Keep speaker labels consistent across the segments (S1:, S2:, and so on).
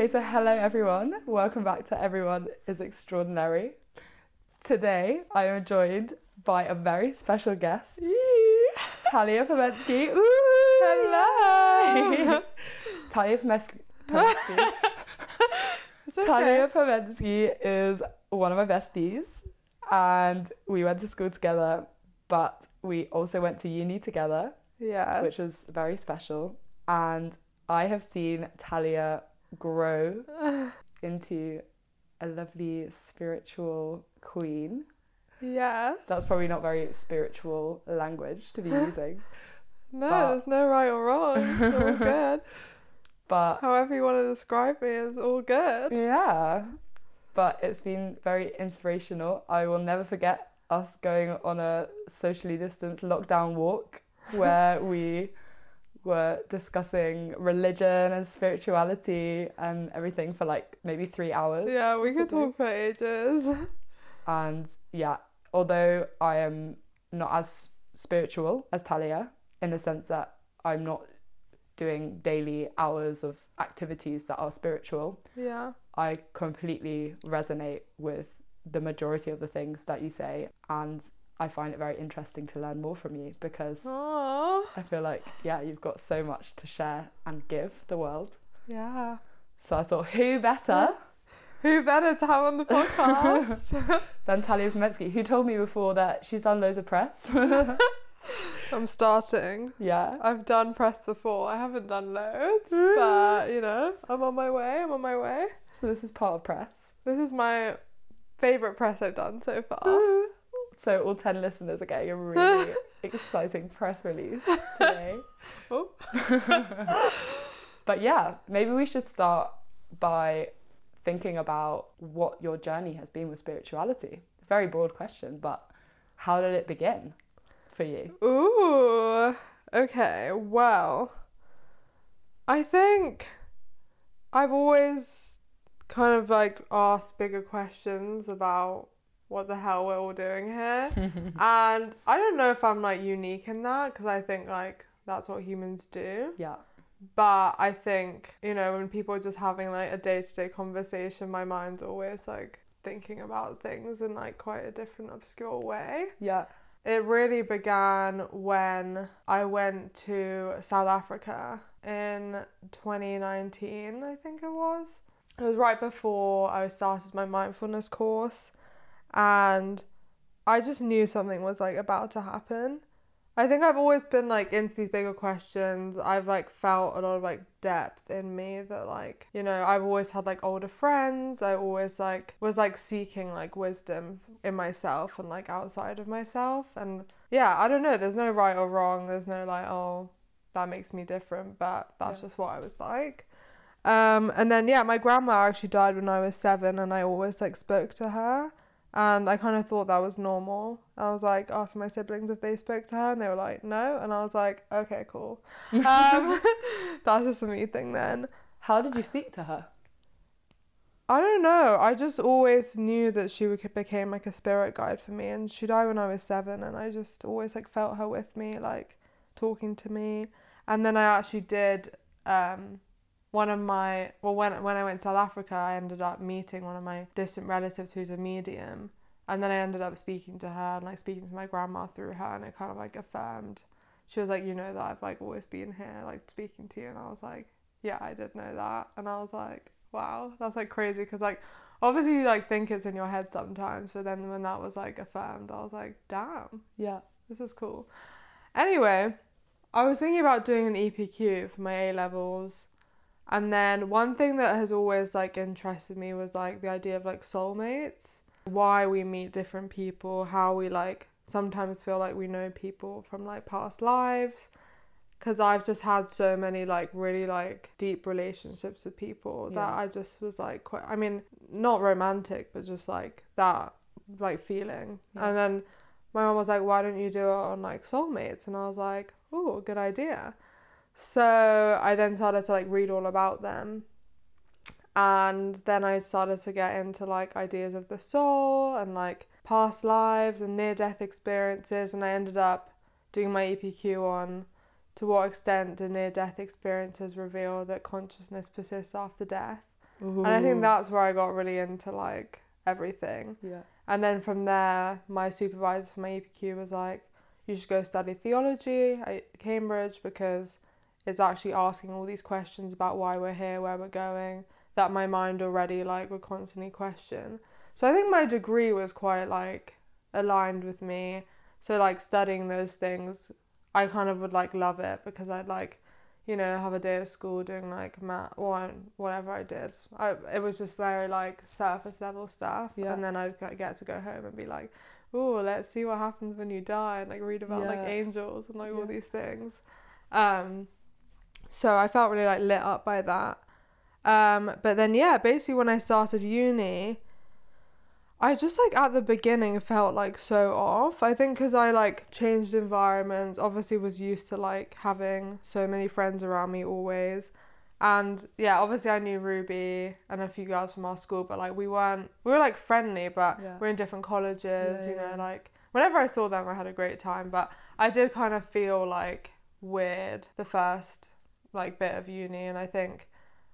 S1: Okay, so hello everyone. Welcome back to Everyone is Extraordinary. Today I am joined by a very special guest, Talia Pamensky.
S2: Hello.
S1: Talia Pamensky.
S2: Pamensky. Okay.
S1: Talia Pamensky is one of my besties, and we went to school together, but we also went to uni together,
S2: Yeah.
S1: which was very special. And I have seen Talia grow into a lovely spiritual queen.
S2: yeah.
S1: That's probably not very spiritual language to be using,
S2: No,
S1: but-
S2: there's no right or wrong. It's all good.
S1: but
S2: However you want to describe me is all good.
S1: yeah. But it's been very inspirational. I will never forget us going on a socially distanced lockdown walk where we were discussing religion and spirituality and everything for like maybe three hours.
S2: Yeah, we could talk for ages.
S1: And yeah, although I am not as spiritual as Talia, in the sense that I'm not doing daily hours of activities that are spiritual,
S2: Yeah.
S1: I completely resonate with the majority of the things that you say. And I find it very interesting to learn more from you because
S2: Oh.
S1: I feel like, yeah, you've got so much to share and give the world.
S2: Yeah.
S1: So I thought, who better
S2: Who better to have on the podcast?
S1: than Talia Pamensky, who told me before that she's done loads of press.
S2: I'm starting.
S1: yeah.
S2: I've done press before. I haven't done loads,
S1: Mm.
S2: but you know, I'm on my way. I'm on my way.
S1: So this is part of press.
S2: This is my favorite press I've done so far.
S1: So all 10 listeners are getting a really exciting press release today. But yeah, maybe we should start by thinking about what your journey has been with spirituality. Very broad question, but how did it begin for you?
S2: Ooh. Okay. Well, I think I've always kind of like asked bigger questions about what the hell we're all doing here. and I don't know if I'm like unique in that because I think like that's what humans do.
S1: Yeah.
S2: But I think, you know, when people are just having like a day to day conversation, my mind's always like thinking about things in like quite a different, obscure way.
S1: Yeah.
S2: It really began when I went to South Africa in 2019, I think it was. It was right before I started my mindfulness course, and I just knew something was like about to happen. I think I've always been like into these bigger questions. I've like felt a lot of like depth in me that like, you know, I've always had like older friends. I always like was like seeking like wisdom in myself and like outside of myself. And yeah, I don't know, there's no right or wrong. There's no like, oh, that makes me different, but that's
S1: Yeah.
S2: just what I was like. Um, and then yeah, my grandma actually died when I was seven, and I always like spoke to her, and I kind of thought that was normal. I was like asking my siblings if they spoke to her, and they were like no, and I was like okay, cool. Um, that's just a me thing then.
S1: How did you speak to her?
S2: I don't know. I just always knew that she became like a spirit guide for me, and she died when I was seven, and I just always like felt her with me, like talking to me. And then I actually did um, one of my well when when I went to South Africa, I ended up meeting one of my distant relatives who's a medium, and then I ended up speaking to her and like speaking to my grandma through her, and it kind of like affirmed. She was like, you know that I've like always been here, like speaking to you, and I was like, yeah, I did know that, and I was like, wow, that's like crazy because like obviously you like think it's in your head sometimes, but then when that was like affirmed, I was like, damn,
S1: Yeah.
S2: this is cool. Anyway, I was thinking about doing an EPQ for my A levels. And then one thing that has always like interested me was like the idea of like soulmates, why we meet different people, how we like sometimes feel like we know people from like past lives. Cause I've just had so many like really like deep relationships with people that
S1: Yeah.
S2: I just was like quite. I mean, not romantic, but just like that like feeling.
S1: Yeah.
S2: And then my mom was like, "Why don't you do it on like soulmates?" And I was like, "Oh, good idea." So I then started to like read all about them. And then I started to get into like ideas of the soul and like past lives and near death experiences. And I ended up doing my EPQ on to what extent do near death experiences reveal that consciousness persists after death. And I think that's where I got really into like everything.
S1: Yeah.
S2: And then from there, my supervisor for my EPQ was like, you should go study theology at Cambridge because it's actually asking all these questions about why we're here, where we're going, that my mind already like would constantly question. So I think my degree was quite like aligned with me. So like studying those things, I kind of would like love it because I'd like, you know, have a day at school doing like math or whatever I did. I, it was just very like surface level stuff,
S1: Yeah.
S2: and then I'd get- get to go home and be like, oh, let's see what happens when you die, and like read about like angels and like all these things. Um, so I felt really like lit up by that. Um, but then yeah, basically when I started uni, I just like at the beginning felt like so off. I think because I like changed environments, obviously was used to like having so many friends around me always. And yeah, obviously I knew Ruby and a few girls from our school, but like we weren't, we were like friendly, but
S1: Yeah.
S2: we're in different colleges,
S1: Yeah,
S2: you know,
S1: yeah,
S2: like whenever I saw them, I had a great time. But I did kind of feel like weird the first like bit of uni, and I think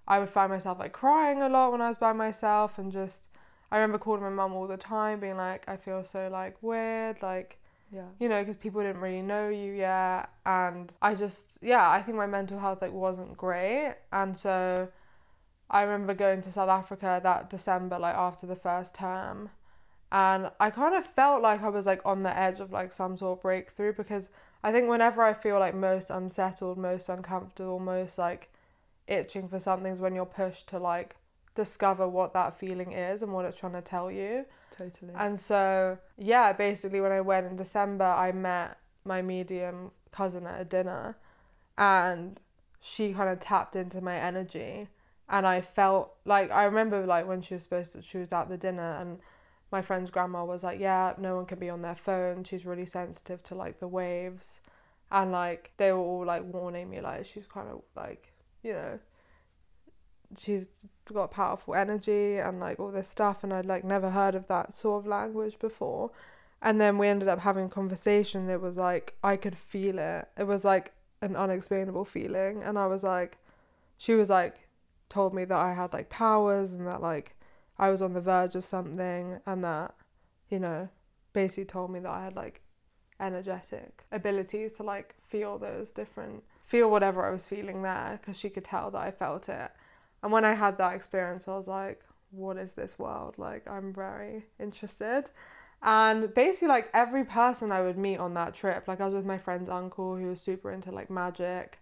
S2: I would find myself like crying a lot when I was by myself and just I remember calling my mum all the time being like I feel so like weird like
S1: Yeah.
S2: you know because people didn't really know you yet and I just yeah I think my mental health like wasn't great and so I remember going to South Africa that December like after the first term and I kind of felt like I was like on the edge of like some sort of breakthrough because I think whenever I feel like most unsettled most uncomfortable most like itching for something is when you're pushed to like discover what that feeling is and what it's trying to tell you.
S1: Totally.
S2: And so, yeah, basically, when I went in December, I met my medium cousin at a dinner and she kind of tapped into my energy. And I felt like, I remember like when she was supposed to, she was at the dinner and my friend's grandma was like, yeah, no one can be on their phone. She's really sensitive to like the waves. And like, they were all like warning me, like, she's kind of like, you know, she's got powerful energy and like all this stuff and I'd like never heard of that sort of language before. And then we ended up having a conversation. It was like I could feel it. It was like an unexplainable feeling and I was like she was like told me that I had like powers and that like I was on the verge of something and that you know basically told me that I had like energetic abilities to like feel those different feel whatever I was feeling there because she could tell that I felt it. And when I had that experience, I was like, what is this world? Like, I'm very interested. And basically, like, every person I would meet on that trip, like, I was with my friend's uncle who was super into like magic.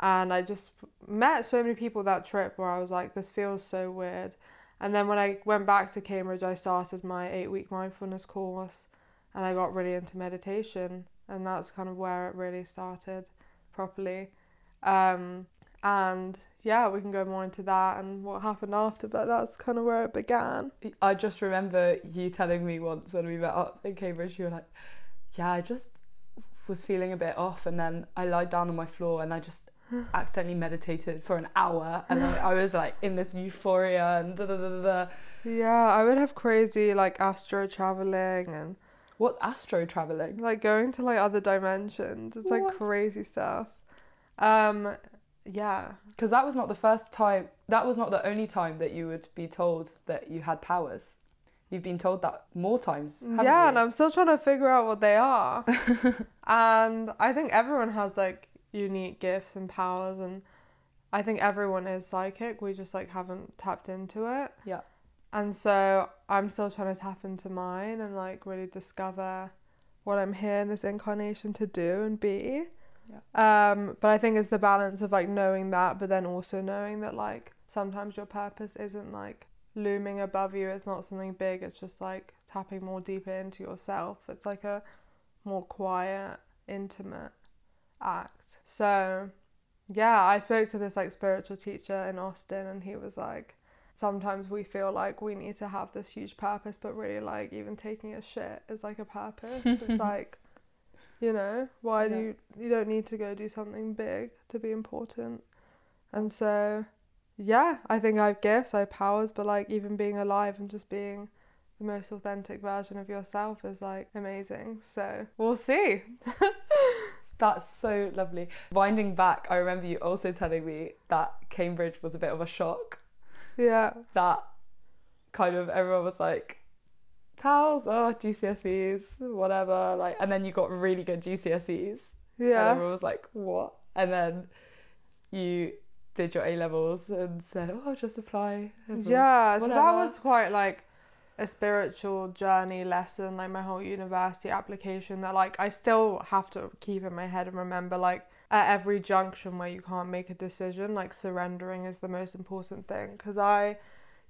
S2: And I just met so many people that trip where I was like, this feels so weird. And then when I went back to Cambridge, I started my eight week mindfulness course and I got really into meditation. And that's kind of where it really started properly. Um, and yeah, we can go more into that and what happened after, but that's kind of where it began.
S1: I just remember you telling me once when we met up in Cambridge, you were like, Yeah, I just was feeling a bit off, and then I lied down on my floor and I just accidentally meditated for an hour, and then I was like in this euphoria and da da da da.
S2: Yeah, I would have crazy like astral traveling and
S1: What's astral traveling?
S2: like going to like other dimensions. It's like crazy stuff. Um, yeah.
S1: Because that was not the first time, that was not the only time that you would be told that you had powers. You've been told that more times.
S2: yeah,
S1: you?
S2: and I'm still trying to figure out what they are. and I think everyone has like unique gifts and powers and I think everyone is psychic. We just like haven't tapped into it.
S1: Yeah.
S2: And so I'm still trying to tap into mine and like really discover what I'm here in this incarnation to do and be. Yeah. Um, but I think it's the balance of like knowing that, but then also knowing that like sometimes your purpose isn't like looming above you. It's not something big. It's just like tapping more deeper into yourself. It's like a more quiet, intimate act. So, yeah, I spoke to this like spiritual teacher in Austin, and he was like, sometimes we feel like we need to have this huge purpose, but really like even taking a shit is like a purpose. it's like, you know, why do you you don't need to go do something big to be important? And so, yeah, I think I have gifts, I have powers, but like even being alive and just being the most authentic version of yourself is like amazing. So we'll see.
S1: That's so lovely. Winding back, I remember you also telling me that Cambridge was a bit of a shock
S2: Yeah.
S1: that kind of everyone was like Tals oh GCSEs whatever like and then you got really good GCSEs and
S2: Yeah.
S1: everyone was like what and then you did your A levels and said oh I'll just apply
S2: Yeah, so that was quite like a spiritual journey lesson, like my whole university application that like I still have to keep in my head and remember like at every junction where you can't make a decision, like surrendering is the most important thing. Because I,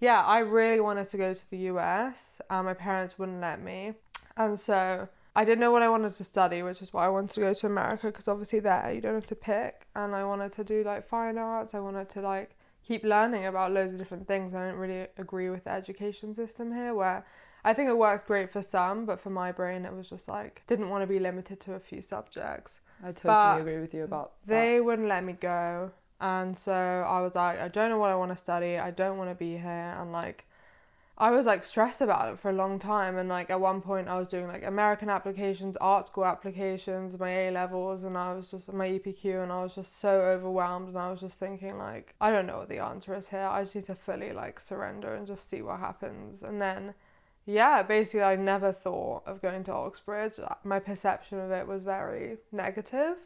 S2: yeah, I really wanted to go to the US and my parents wouldn't let me. And so I didn't know what I wanted to study, which is why I wanted to go to America because obviously there you don't have to pick. And I wanted to do like fine arts, I wanted to like keep learning about loads of different things. I don't really agree with the education system here, where I think it worked great for some, but for my brain, it was just like didn't want to be limited to a few subjects.
S1: I totally
S2: but
S1: agree with you about
S2: They wouldn't let me go, and so I was like, I don't know what I want to study. I don't want to be here, and like. I was like stressed about it for a long time and like at one point I was doing like American applications, art school applications, my A levels and I was just my EPQ and I was just so overwhelmed and I was just thinking like I don't know what the answer is here. I just need to fully like surrender and just see what happens. And then yeah, basically I never thought of going to Oxbridge. Uh, my perception of it was very negative.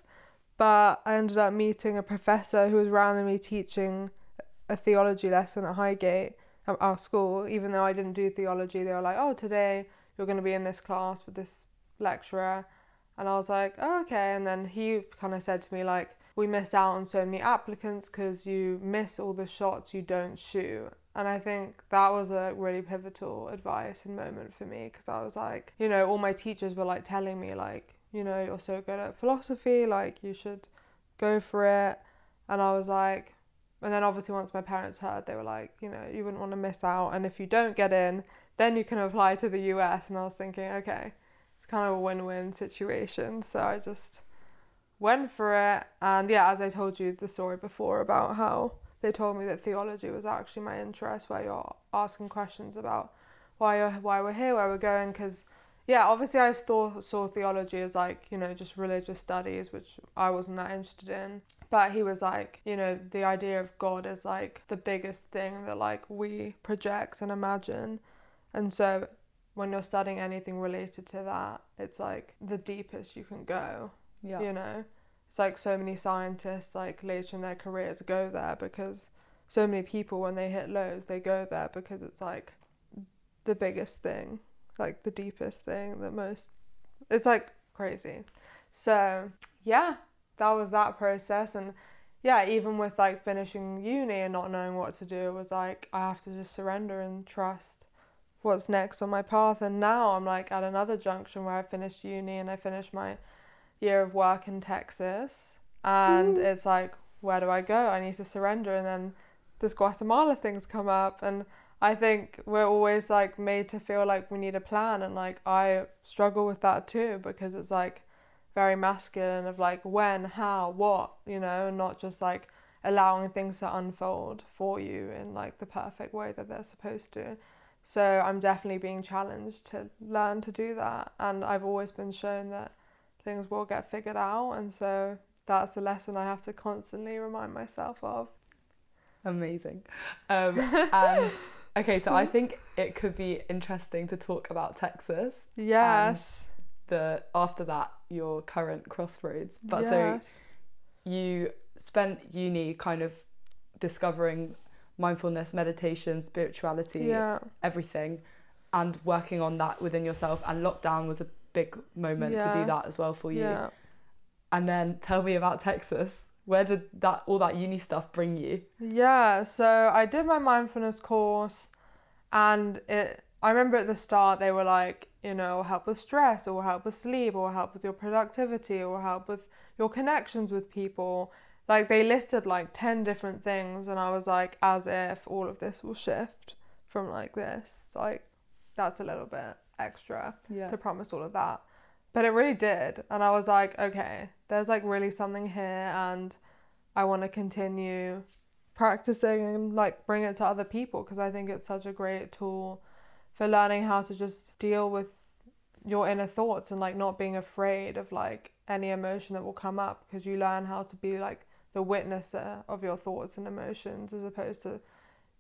S2: But I ended up meeting a professor who was randomly teaching a theology lesson at Highgate at our school, even though I didn't do theology, they were like, "Oh, today you're going to be in this class with this lecturer," and I was like, oh, "Okay." And then he kind of said to me like, "We miss out on so many applicants because you miss all the shots you don't shoot." And I think that was a really pivotal advice and moment for me because I was like, you know, all my teachers were like telling me like, you know, you're so good at philosophy, like you should go for it. And I was like, and then obviously once my parents heard, they were like, you know, you wouldn't want to miss out. And if you don't get in, then you can apply to the US. And I was thinking, okay, it's kind of a win-win situation. So I just went for it. And yeah, as I told you the story before about how they told me that theology was actually my interest, where you're asking questions about why why we're here, where we're going, because yeah, obviously I saw saw theology as like you know just religious studies, which I wasn't that interested in. But he was like, you know, the idea of God is like the biggest thing that like we project and imagine, and so when you're studying anything related to that, it's like the deepest you can go.
S1: yeah
S2: You know, it's like so many scientists like later in their careers go there because so many people when they hit lows they go there because it's like the biggest thing, like the deepest thing, the most. It's like crazy. So yeah, that was that process and. Yeah, even with like finishing uni and not knowing what to do, it was like I have to just surrender and trust what's next on my path. And now I'm like at another junction where I finished uni and I finished my year of work in Texas, and mm. it's like, where do I go? I need to surrender, and then this Guatemala thing's come up, and I think we're always like made to feel like we need a plan, and like I struggle with that too because it's like very masculine of like when, how, what, you know, and not just like allowing things to unfold for you in like the perfect way that they're supposed to. So I'm definitely being challenged to learn to do that, and I've always been shown that things will get figured out and so that's the lesson I have to constantly remind myself of.
S1: amazing um and okay so I hmm. think it could be interesting to talk about Texas
S2: Yes.
S1: the after that your current crossroads but so you spent uni kind of discovering mindfulness meditation spirituality
S2: yeah.
S1: everything and working on that within yourself and lockdown was a big moment to do that as well for you
S2: Yeah.
S1: and then tell me about texas where did that all that uni stuff bring you
S2: Yeah, so I did my mindfulness course and it I remember at the start they were like, you know, help with stress or help with sleep or help with your productivity or help with your connections with people. Like they listed like 10 different things and I was like as if all of this will shift from like this. Like that's a little bit extra
S1: yeah
S2: to promise all of that. But it really did. And I was like, okay, there's like really something here and I want to continue practicing and like bring it to other people because I think it's such a great tool for learning how to just deal with your inner thoughts and like not being afraid of like any emotion that will come up because you learn how to be like the witnesser of your thoughts and emotions as opposed to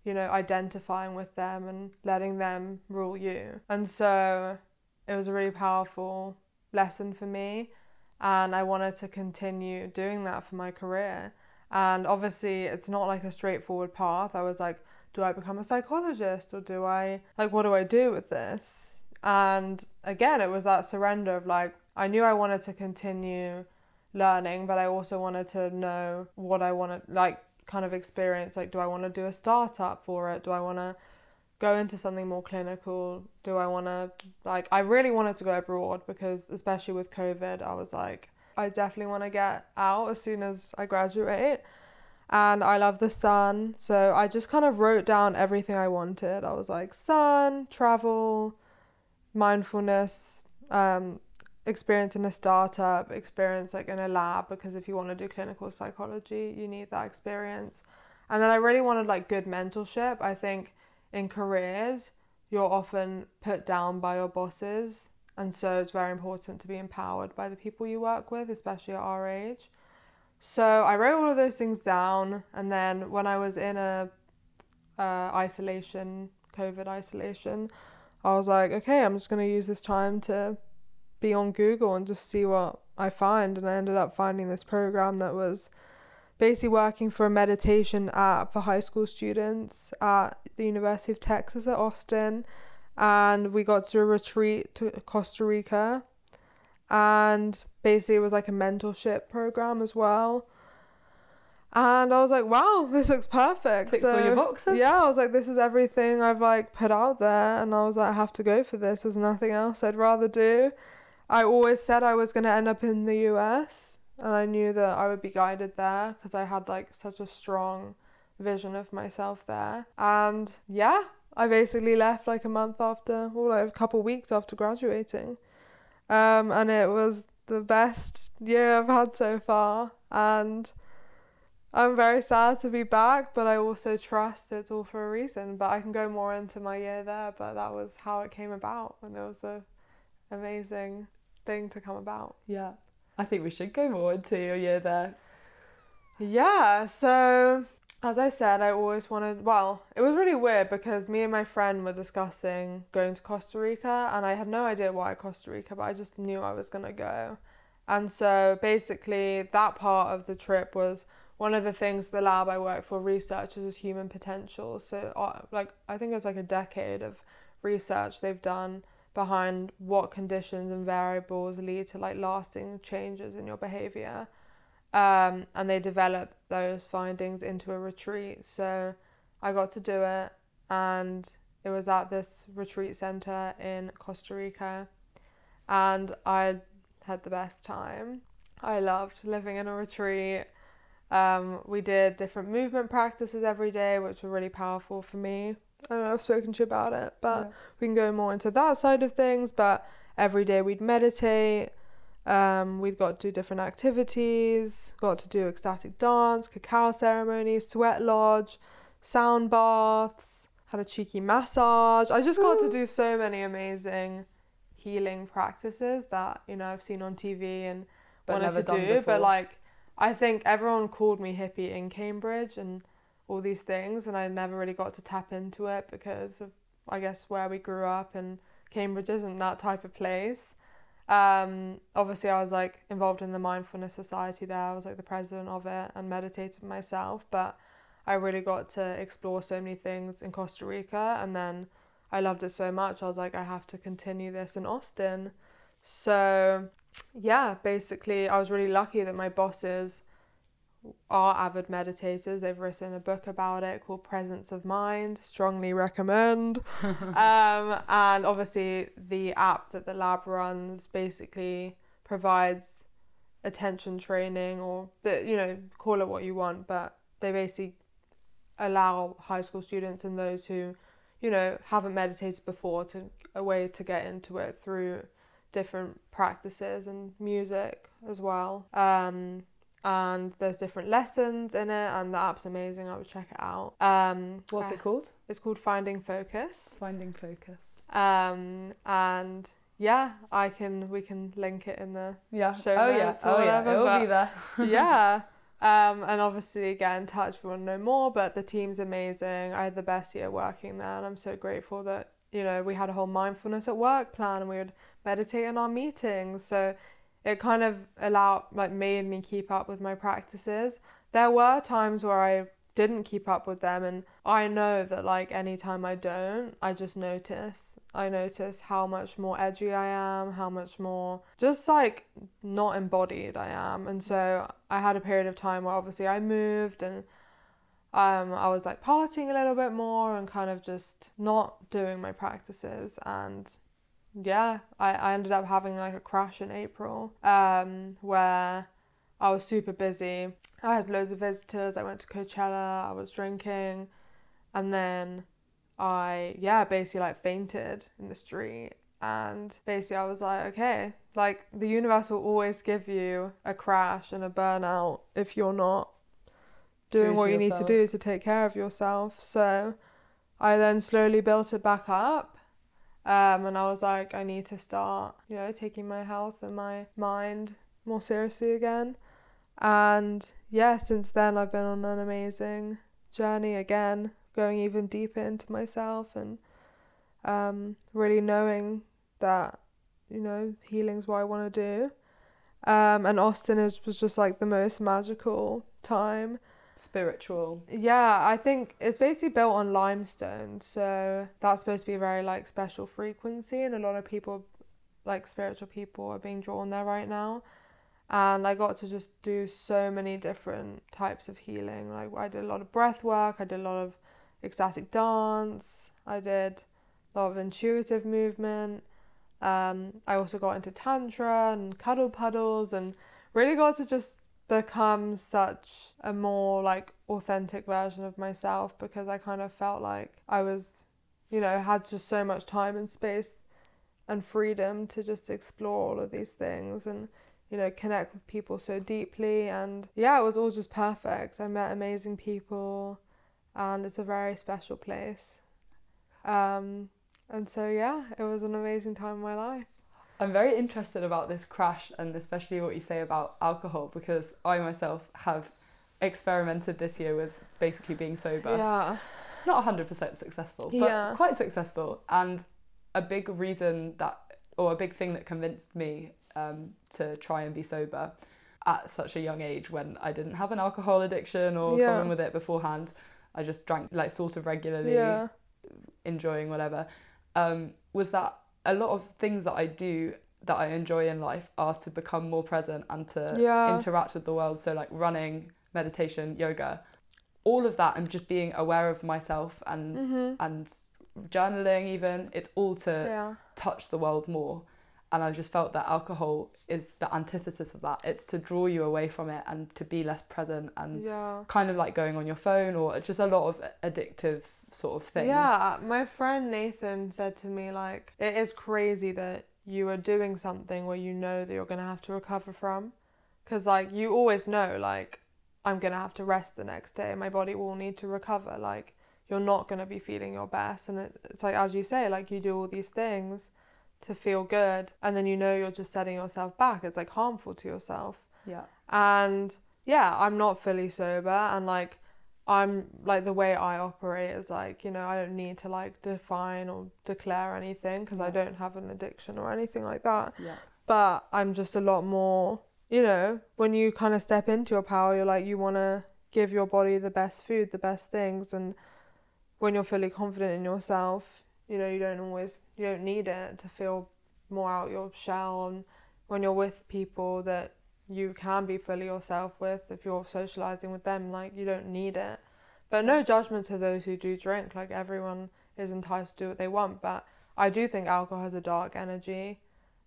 S2: you know, identifying with them and letting them rule you. And so it was a really powerful lesson for me. And I wanted to continue doing that for my career. And obviously, it's not like a straightforward path. I was like, do I become a psychologist or do I, like, what do I do with this? And again, it was that surrender of like, I knew I wanted to continue learning, but I also wanted to know what I wanted, like, kind of experience. Like, do I want to do a startup for it? Do I want to go into something more clinical? Do I want to, like, I really wanted to go abroad because, especially with COVID, I was like, I definitely want to get out as soon as I graduate. And I love the sun. So I just kind of wrote down everything I wanted. I was like, sun, travel, mindfulness, um, experience in a startup, experience like in a lab, because if you want to do clinical psychology, you need that experience. And then I really wanted like good mentorship. I think in careers, you're often put down by your bosses. And so it's very important to be empowered by the people you work with, especially at our age. So I wrote all of those things down. And then when I was in a uh, isolation, COVID isolation, I was like, okay, I'm just going to use this time to be on Google and just see what I find. And I ended up finding this program that was basically working for a meditation app for high school students at the University of Texas at Austin. And we got to a retreat to Costa Rica. And basically, it was like a mentorship program as well. And I was like, wow, this looks perfect.
S1: Ticks
S2: so,
S1: all your boxes.
S2: Yeah, I was like, this is everything I've like put out there. And I was like, I have to go for this. There's nothing else I'd rather do. I always said I was going to end up in the US. And I knew that I would be guided there because I had like such a strong vision of myself there. And yeah, I basically left like a month after, or like a couple weeks after graduating. Um, and it was the best year I've had so far. And I'm very sad to be back, but I also trust it's all for a reason. But I can go more into my year there, but that was how it came about, and it was a amazing thing to come about.
S1: Yeah. I think we should go more into your year there.
S2: Yeah, so as I said, I always wanted. Well, it was really weird because me and my friend were discussing going to Costa Rica, and I had no idea why Costa Rica, but I just knew I was gonna go. And so basically, that part of the trip was one of the things the lab I work for researches is human potential. So, uh, like, I think it's like a decade of research they've done behind what conditions and variables lead to like lasting changes in your behavior. Um, and they develop those findings into a retreat. So, I got to do it, and it was at this retreat center in Costa Rica, and I had the best time. I loved living in a retreat. Um, we did different movement practices every day, which were really powerful for me. I don't know, I've spoken to you about it, but
S1: Yeah.
S2: we can go more into that side of things. But every day we'd meditate, um, we'd got to do different activities, got to do ecstatic dance, cacao ceremony, sweat lodge, sound baths, had a cheeky massage. I just got to do so many amazing healing practices that, you know, I've seen on TV and
S1: But
S2: wanted to do,
S1: before.
S2: but like I think everyone called me hippie in Cambridge and all these things, and I never really got to tap into it because of I guess where we grew up, and Cambridge isn't that type of place. Um, obviously, I was like involved in the mindfulness society there. I was like the president of it and meditated myself, but I really got to explore so many things in Costa Rica, and then I loved it so much. I was like, I have to continue this in Austin. So yeah, basically, I was really lucky that my bosses are avid meditators. They've written a book about it called Presence of Mind. Strongly recommend. um, and obviously, the app that the lab runs basically provides attention training, or the you know call it what you want, but they basically allow high school students and those who you know haven't meditated before to a way to get into it through different practices and music as well. Um, and there's different lessons in it, and the app's amazing. I would check it out. Um,
S1: What's
S2: uh,
S1: it called?
S2: It's called Finding Focus.
S1: Finding Focus.
S2: Um, and yeah, I can we can link it in the
S1: Yeah.
S2: Show
S1: oh yeah. Oh yeah.
S2: whatever,
S1: It'll
S2: but-
S1: be there.
S2: yeah. Um, and obviously get in touch if you want to know more. But the team's amazing. I had the best year working there, and I'm so grateful that you know we had a whole mindfulness at work plan, and we would meditate in our meetings. So it kind of allowed like made me keep up with my practices. There were times where I didn't keep up with them and I know that like anytime I don't, I just notice. I notice how much more edgy I am, how much more just like not embodied I am. And so I had a period of time where obviously I moved and um, I was like partying a little bit more and kind of just not doing my practices and yeah, I, I ended up having like a crash in April um, where I was super busy. I had loads of visitors. I went to Coachella. I was drinking, and then I yeah basically like fainted in the street. And basically, I was like, okay, like the universe will always give you a crash and a burnout if you're not doing what you need to do to take care of yourself. So I then slowly built it back up. Um, and I was like, I need to start, you know, taking my health and my mind more seriously again. And yeah, since then I've been on an amazing journey again, going even deeper into myself and um, really knowing that, you know, healing's what I want to do. Um, and Austin is, was just like the most magical time.
S1: Spiritual.
S2: Yeah, I think it's basically built on limestone, so that's supposed to be a very like special frequency, and a lot of people, like spiritual people, are being drawn there right now. And I got to just do so many different types of healing. Like I did a lot of breath work, I did a lot of ecstatic dance, I did a lot of intuitive movement. Um, I also got into tantra and cuddle puddles, and really got to just become such a more like authentic version of myself because I kind of felt like I was, you know, had just so much time and space and freedom to just explore all of these things and, you know, connect with people so deeply. And yeah, it was all just perfect. I met amazing people and it's a very special place. Um, and so, yeah, it was an amazing time in my life.
S1: I'm very interested about this crash and especially what you say about alcohol because I myself have experimented this year with basically being sober.
S2: Yeah.
S1: Not 100% successful, but
S2: Yeah.
S1: quite successful. And a big reason that, or a big thing that convinced me um, to try and be sober at such a young age when I didn't have an alcohol addiction or
S2: Yeah.
S1: problem with it beforehand. I just drank like sort of regularly
S2: Yeah.
S1: enjoying whatever, um, was that a lot of things that I do that I enjoy in life are to become more present and to
S2: Yeah.
S1: interact with the world. So like running, meditation, yoga, all of that, and just being aware of myself and
S2: Mhm.
S1: and journaling even. It's all to
S2: Yeah.
S1: touch the world more. And I just felt that alcohol is the antithesis of that. It's to draw you away from it and to be less present and
S2: Yeah.
S1: kind of like going on your phone or just a lot of addictive sort of things.
S2: Yeah, my friend Nathan said to me like it is crazy that you are doing something where you know that you're going to have to recover from cuz like you always know like I'm going to have to rest the next day. My body will need to recover like you're not going to be feeling your best and it, it's like as you say like you do all these things to feel good and then you know you're just setting yourself back. It's like harmful to yourself
S1: Yeah.
S2: and yeah i'm not fully sober and like i'm like the way i operate is like you know i don't need to like define or declare anything because i don't have an addiction or anything like that.
S1: Yeah.
S2: but i'm just a lot more you know when you kind of step into your power you're like you want to give your body the best food the best things and when you're fully confident in yourself you know you don't always you don't need it to feel more out your shell. And when you're with people that you can be fully yourself with if you're socializing with them like you don't need it. But no judgment to those who do drink like everyone is entitled to do what they want but i do think alcohol has a dark energy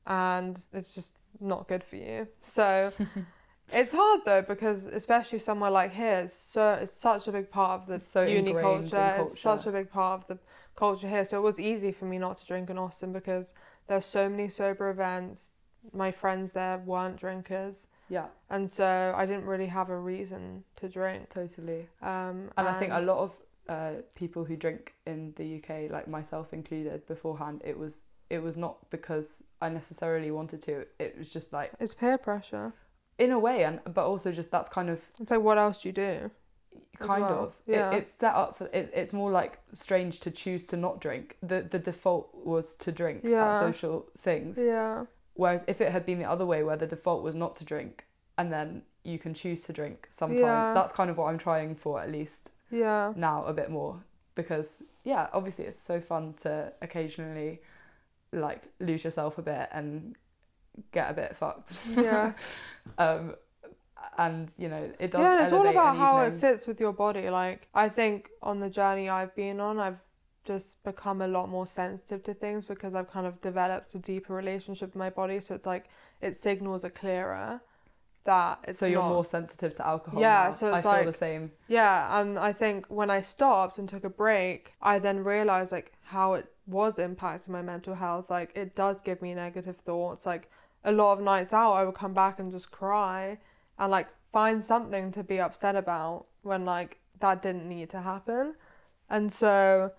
S2: and it's just not good for you. So it's hard though because especially somewhere like here it's so it's such a big part of the
S1: so
S2: uni
S1: in
S2: culture. it's such a big part of the culture here. So it was easy for me not to drink in austin because there's so many sober events my friends there weren't drinkers
S1: Yeah,
S2: and so I didn't really have a reason to drink.
S1: totally.
S2: Um,
S1: And I think a lot of uh, people who drink in the UK, like myself included, beforehand, it was it was not because I necessarily wanted to. It was just like
S2: it's peer pressure.
S1: in a way, and but also just that's kind of
S2: It's like, what else do you do?
S1: Kind
S2: well,
S1: of
S2: yeah.
S1: it, it's set up for it, it's more like strange to choose to not drink the the default was to drink
S2: Yeah.
S1: at social things
S2: Yeah.
S1: Whereas if it had been the other way where the default was not to drink and then you can choose to drink sometime
S2: Yeah.
S1: that's kind of what i'm trying for at least
S2: Yeah.
S1: now a bit more because yeah obviously it's so fun to occasionally like lose yourself a bit and get a bit fucked
S2: Yeah.
S1: um and you know it does
S2: yeah, and it's all about how it sits with your body. Like, I think on the journey I've been on, I've just become a lot more sensitive to things because I've kind of developed a deeper relationship with my body. So it's like its signals are clearer that it's
S1: so you're
S2: not-
S1: more sensitive to alcohol.
S2: Yeah,
S1: now.
S2: so
S1: I
S2: it's
S1: feel
S2: like-
S1: the same.
S2: Yeah, and I think when I stopped and took a break, I then realized like how it was impacting my mental health. Like it does give me negative thoughts. Like a lot of nights out, I would come back and just cry and like find something to be upset about when like that didn't need to happen. And so,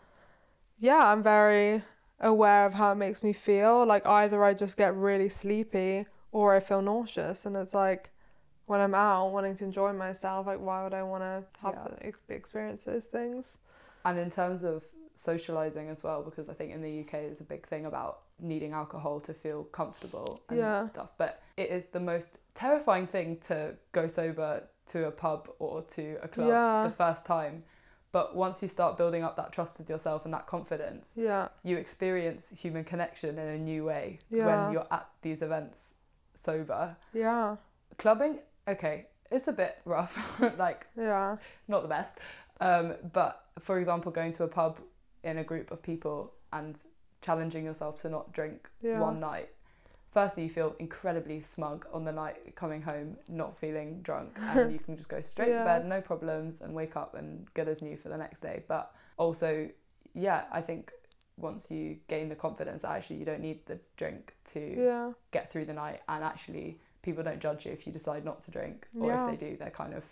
S2: yeah, I'm very aware of how it makes me feel. Like either I just get really sleepy or I feel nauseous, and it's like when I'm out wanting to enjoy myself, like why would I want to have
S1: Yeah.
S2: ex- experience those things?
S1: And in terms of socializing as well, because I think in the UK it's a big thing about needing alcohol to feel comfortable and
S2: Yeah.
S1: stuff. But it is the most terrifying thing to go sober to a pub or to a club
S2: Yeah.
S1: the first time. But once you start building up that trust with yourself and that confidence,
S2: Yeah,
S1: you experience human connection in a new way
S2: Yeah.
S1: when you're at these events sober.
S2: yeah,
S1: Clubbing, okay, it's a bit rough. like
S2: yeah,
S1: not the best. Um, but for example, going to a pub in a group of people and challenging yourself to not drink
S2: Yeah.
S1: one night. Firstly, you feel incredibly smug on the night coming home, not feeling drunk, and you can just go straight
S2: Yeah.
S1: to bed, no problems, and wake up and good as new for the next day. But also, yeah, I think once you gain the confidence that actually you don't need the drink to
S2: yeah,
S1: get through the night, and actually people don't judge you if you decide not to drink, or
S2: Yeah.
S1: if they do, they're kind of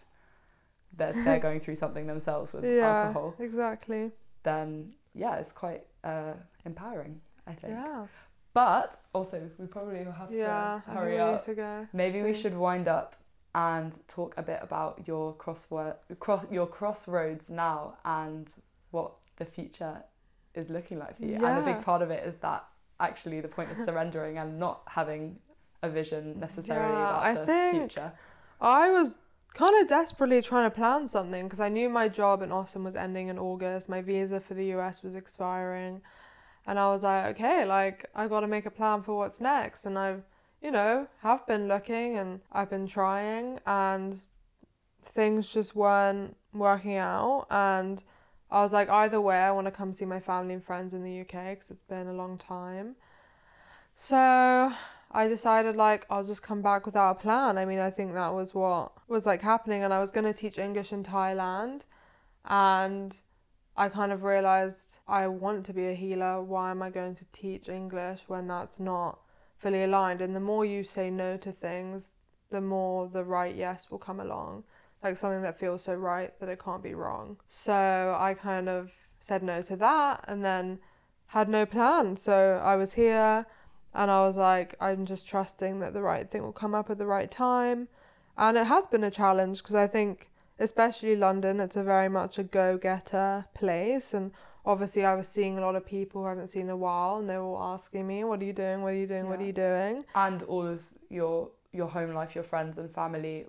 S1: they're they're going through something themselves with alcohol.
S2: exactly.
S1: Then yeah, it's quite uh, empowering, I think.
S2: Yeah,
S1: But also, we probably will have
S2: yeah.
S1: to hurry
S2: think we need
S1: up.
S2: to go.
S1: Maybe we should wind up and talk a bit about your crossword, cross your crossroads now and what the future is looking like for you. And a big part of it is that actually the point is surrendering and not having a vision necessarily
S2: Yeah,
S1: about
S2: I
S1: the
S2: think-
S1: future.
S2: I was kind of desperately trying to plan something because I knew my job in Austin was ending in August. My visa for the US was expiring. And I was like, okay, like, I got to make a plan for what's next. And I've, you know, have been looking and I've been trying, and things just weren't working out. And I was like, either way, I want to come see my family and friends in the UK because it's been a long time. So I decided like I'll just come back without a plan. I mean, I think that was what was like happening, and I was gonna teach English in Thailand, and I kind of realized I want to be a healer. Why am I going to teach English when that's not fully aligned? And the more you say no to things, the more the right yes will come along. Like something that feels so right that it can't be wrong. So I kind of said no to that and then had no plan. So I was here and I was like, I'm just trusting that the right thing will come up at the right time. And it has been a challenge because I think, especially London, it's a very much a go getter place. And obviously, I was seeing a lot of people who I haven't seen in a while, and they were all asking me, What are you doing? What are you doing? What are you doing?
S1: And all of your your home life, your friends and family,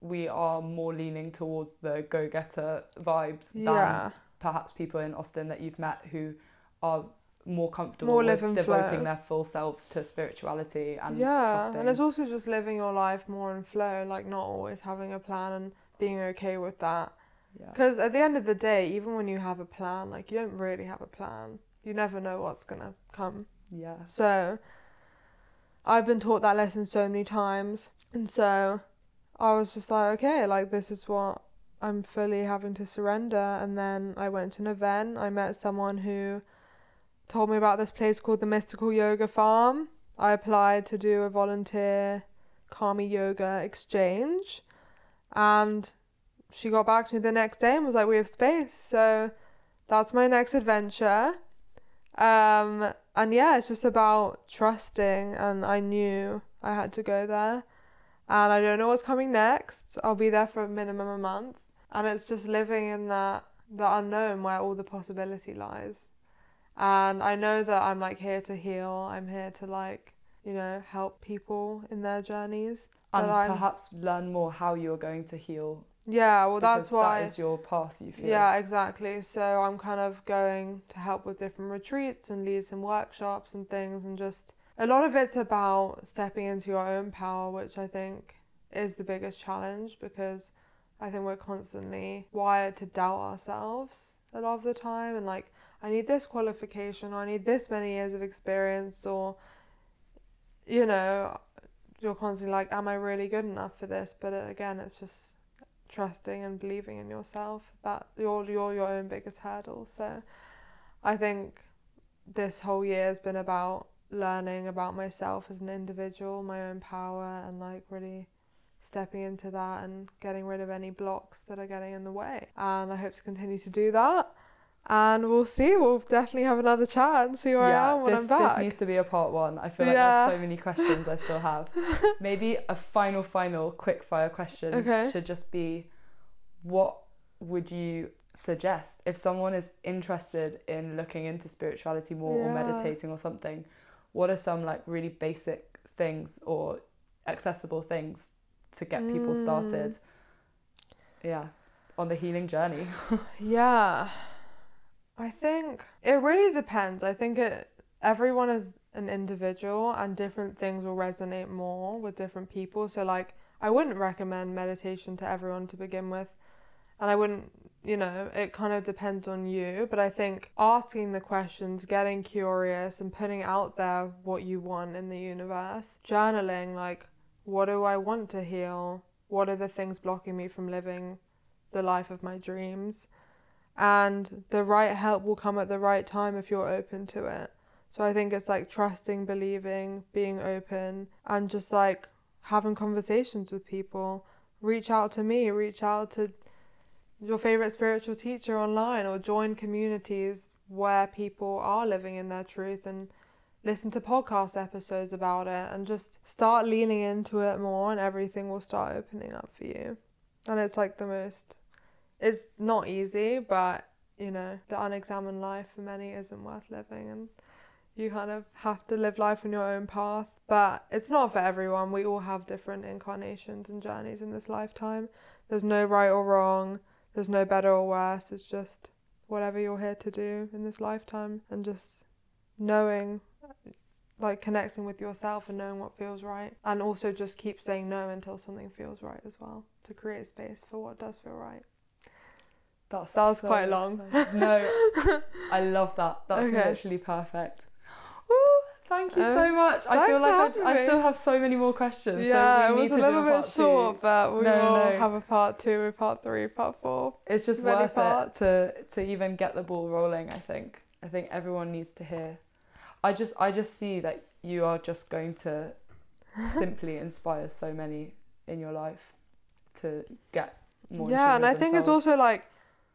S1: we are more leaning towards the go getter vibes than
S2: Yeah.
S1: perhaps people in Austin that you've met who are more comfortable
S2: More
S1: with devoting
S2: flow.
S1: their full selves to spirituality and
S2: yeah.
S1: trusting.
S2: And it's also just living your life more in flow, like not always having a plan and being okay with that.
S1: yeah.
S2: Because at the end of the day, even when you have a plan, like you don't really have a plan. You never know what's gonna come.
S1: yeah.
S2: So I've been taught that lesson so many times. And so I was just like, okay, like this is what I'm fully having to surrender. And then I went to an event. I met someone who told me about this place called the Mystical Yoga Farm. I applied to do a volunteer Karma Yoga exchange. And she got back to me the next day and was like, we have space. So that's my next adventure. Um, and yeah, it's just about trusting, and I knew I had to go there. and I don't know what's coming next. I'll be there for a minimum of a month, and it's just living in that the unknown where all the possibility lies. And I know that I'm like here to heal. I'm here to like you know help people in their journeys.
S1: And perhaps learn more how you're going to heal.
S2: Yeah, well that's why.
S1: that is your path. You feel.
S2: Yeah, exactly. So I'm kind of going to help with different retreats and lead some workshops and things, and just a lot of it's about stepping into your own power, which I think is the biggest challenge because I think we're constantly wired to doubt ourselves a lot of the time, and like, I need this qualification, or I need this many years of experience, or you know, you're constantly like, am I really good enough for this? But uh, again, it's just trusting and believing in yourself that you're you're your own biggest hurdle. So I think this whole year has been about learning about myself as an individual, my own power and like really stepping into that and getting rid of any blocks that are getting in the way. And I hope to continue to do that. And we'll see. We'll definitely have another chat and see where I am when
S1: this,
S2: I'm back.
S1: this needs to be a part one. I feel like
S2: Yeah.
S1: there's so many questions I still have. Maybe a final, final quick fire question
S2: Okay.
S1: should just be what would you suggest if someone is interested in looking into spirituality more or meditating or something? What are some like really basic things or accessible things to get people
S2: Mm.
S1: started? Yeah, on the healing journey.
S2: Yeah. I think it really depends. I think it everyone is an individual and different things will resonate more with different people. So like I wouldn't recommend meditation to everyone to begin with. And I wouldn't, you know, it kind of depends on you, but I think asking the questions, getting curious and putting out there what you want in the universe, journaling like what do I want to heal? What are the things blocking me from living the life of my dreams? And the right help will come at the right time if you're open to it. So I think it's like trusting, believing, being open, and just like having conversations with people. Reach out to me, reach out to your favorite spiritual teacher online, or join communities where people are living in their truth and listen to podcast episodes about it and just start leaning into it more, and everything will start opening up for you. And it's like the most it's not easy, but you know, the unexamined life for many isn't worth living, and you kind of have to live life on your own path. But it's not for everyone. We all have different incarnations and journeys in this lifetime. There's no right or wrong, there's no better or worse. It's just whatever you're here to do in this lifetime, and just knowing. Like connecting with yourself and knowing what feels right, and also just keep saying no until something feels right as well to create space for what does feel right.
S1: That's
S2: That was
S1: so
S2: quite long.
S1: exciting. No, I love that. That's
S2: Okay.
S1: literally perfect. Woo, thank you so
S2: Um,
S1: much. I feel like I, I still have so many more questions.
S2: Yeah,
S1: so
S2: it was a little
S1: a
S2: bit short,
S1: Two.
S2: but we
S1: No,
S2: will
S1: no.
S2: have a part two, a part three, part four.
S1: It's just
S2: many
S1: worth
S2: parts.
S1: it to to even get the ball rolling. I think. I think everyone needs to hear. I just I just see that you are just going to simply inspire so many in your life to get more.
S2: yeah, and I think it's also like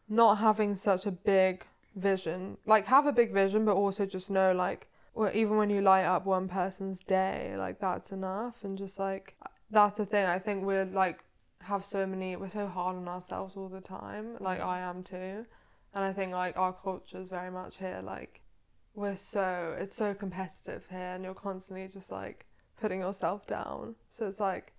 S2: not having such a big vision. Like have a big vision, but also just know like, or even when you light up one person's day, like that's enough. And just like that's the thing. I think we're like have so many. We're so hard on ourselves all the time. Like. I am too. And I think like our culture is very much here. Like we're so it's so competitive here, and you're constantly just like putting yourself down. So it's like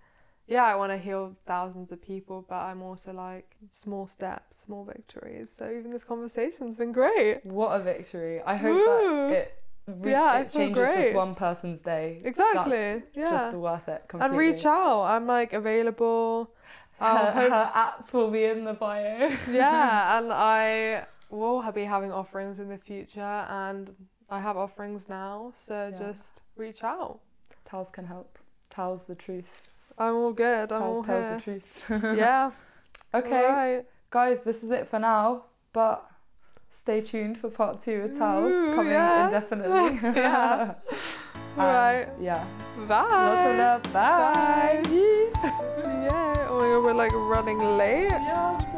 S2: yeah, I want to heal thousands of people, but I'm also like small steps, small victories. So even this conversation's been great.
S1: What a victory! I hope
S2: Woo.
S1: that it
S2: Yeah,
S1: it changes just one person's day.
S2: Exactly. yeah.
S1: Just worth it completely.
S2: and reach out. I'm like available.
S1: Her,
S2: hope-
S1: her apps will be in the bio.
S2: yeah, and I will be having offerings in the future, and I have offerings now. So
S1: Yeah.
S2: just reach out.
S1: Tals can help. Tals the truth.
S2: I'm all good. I'm all
S1: tells
S2: here.
S1: the truth.
S2: yeah.
S1: Okay,
S2: Alright.
S1: guys, this is it for now. But stay tuned for part two with
S2: Tals
S1: coming
S2: yeah.
S1: indefinitely.
S2: Yeah.
S1: And,
S2: Alright.
S1: Yeah.
S2: Bye.
S1: Lots of love. Bye.
S2: Yeah. Oh my god, we're like running late.
S1: Yeah.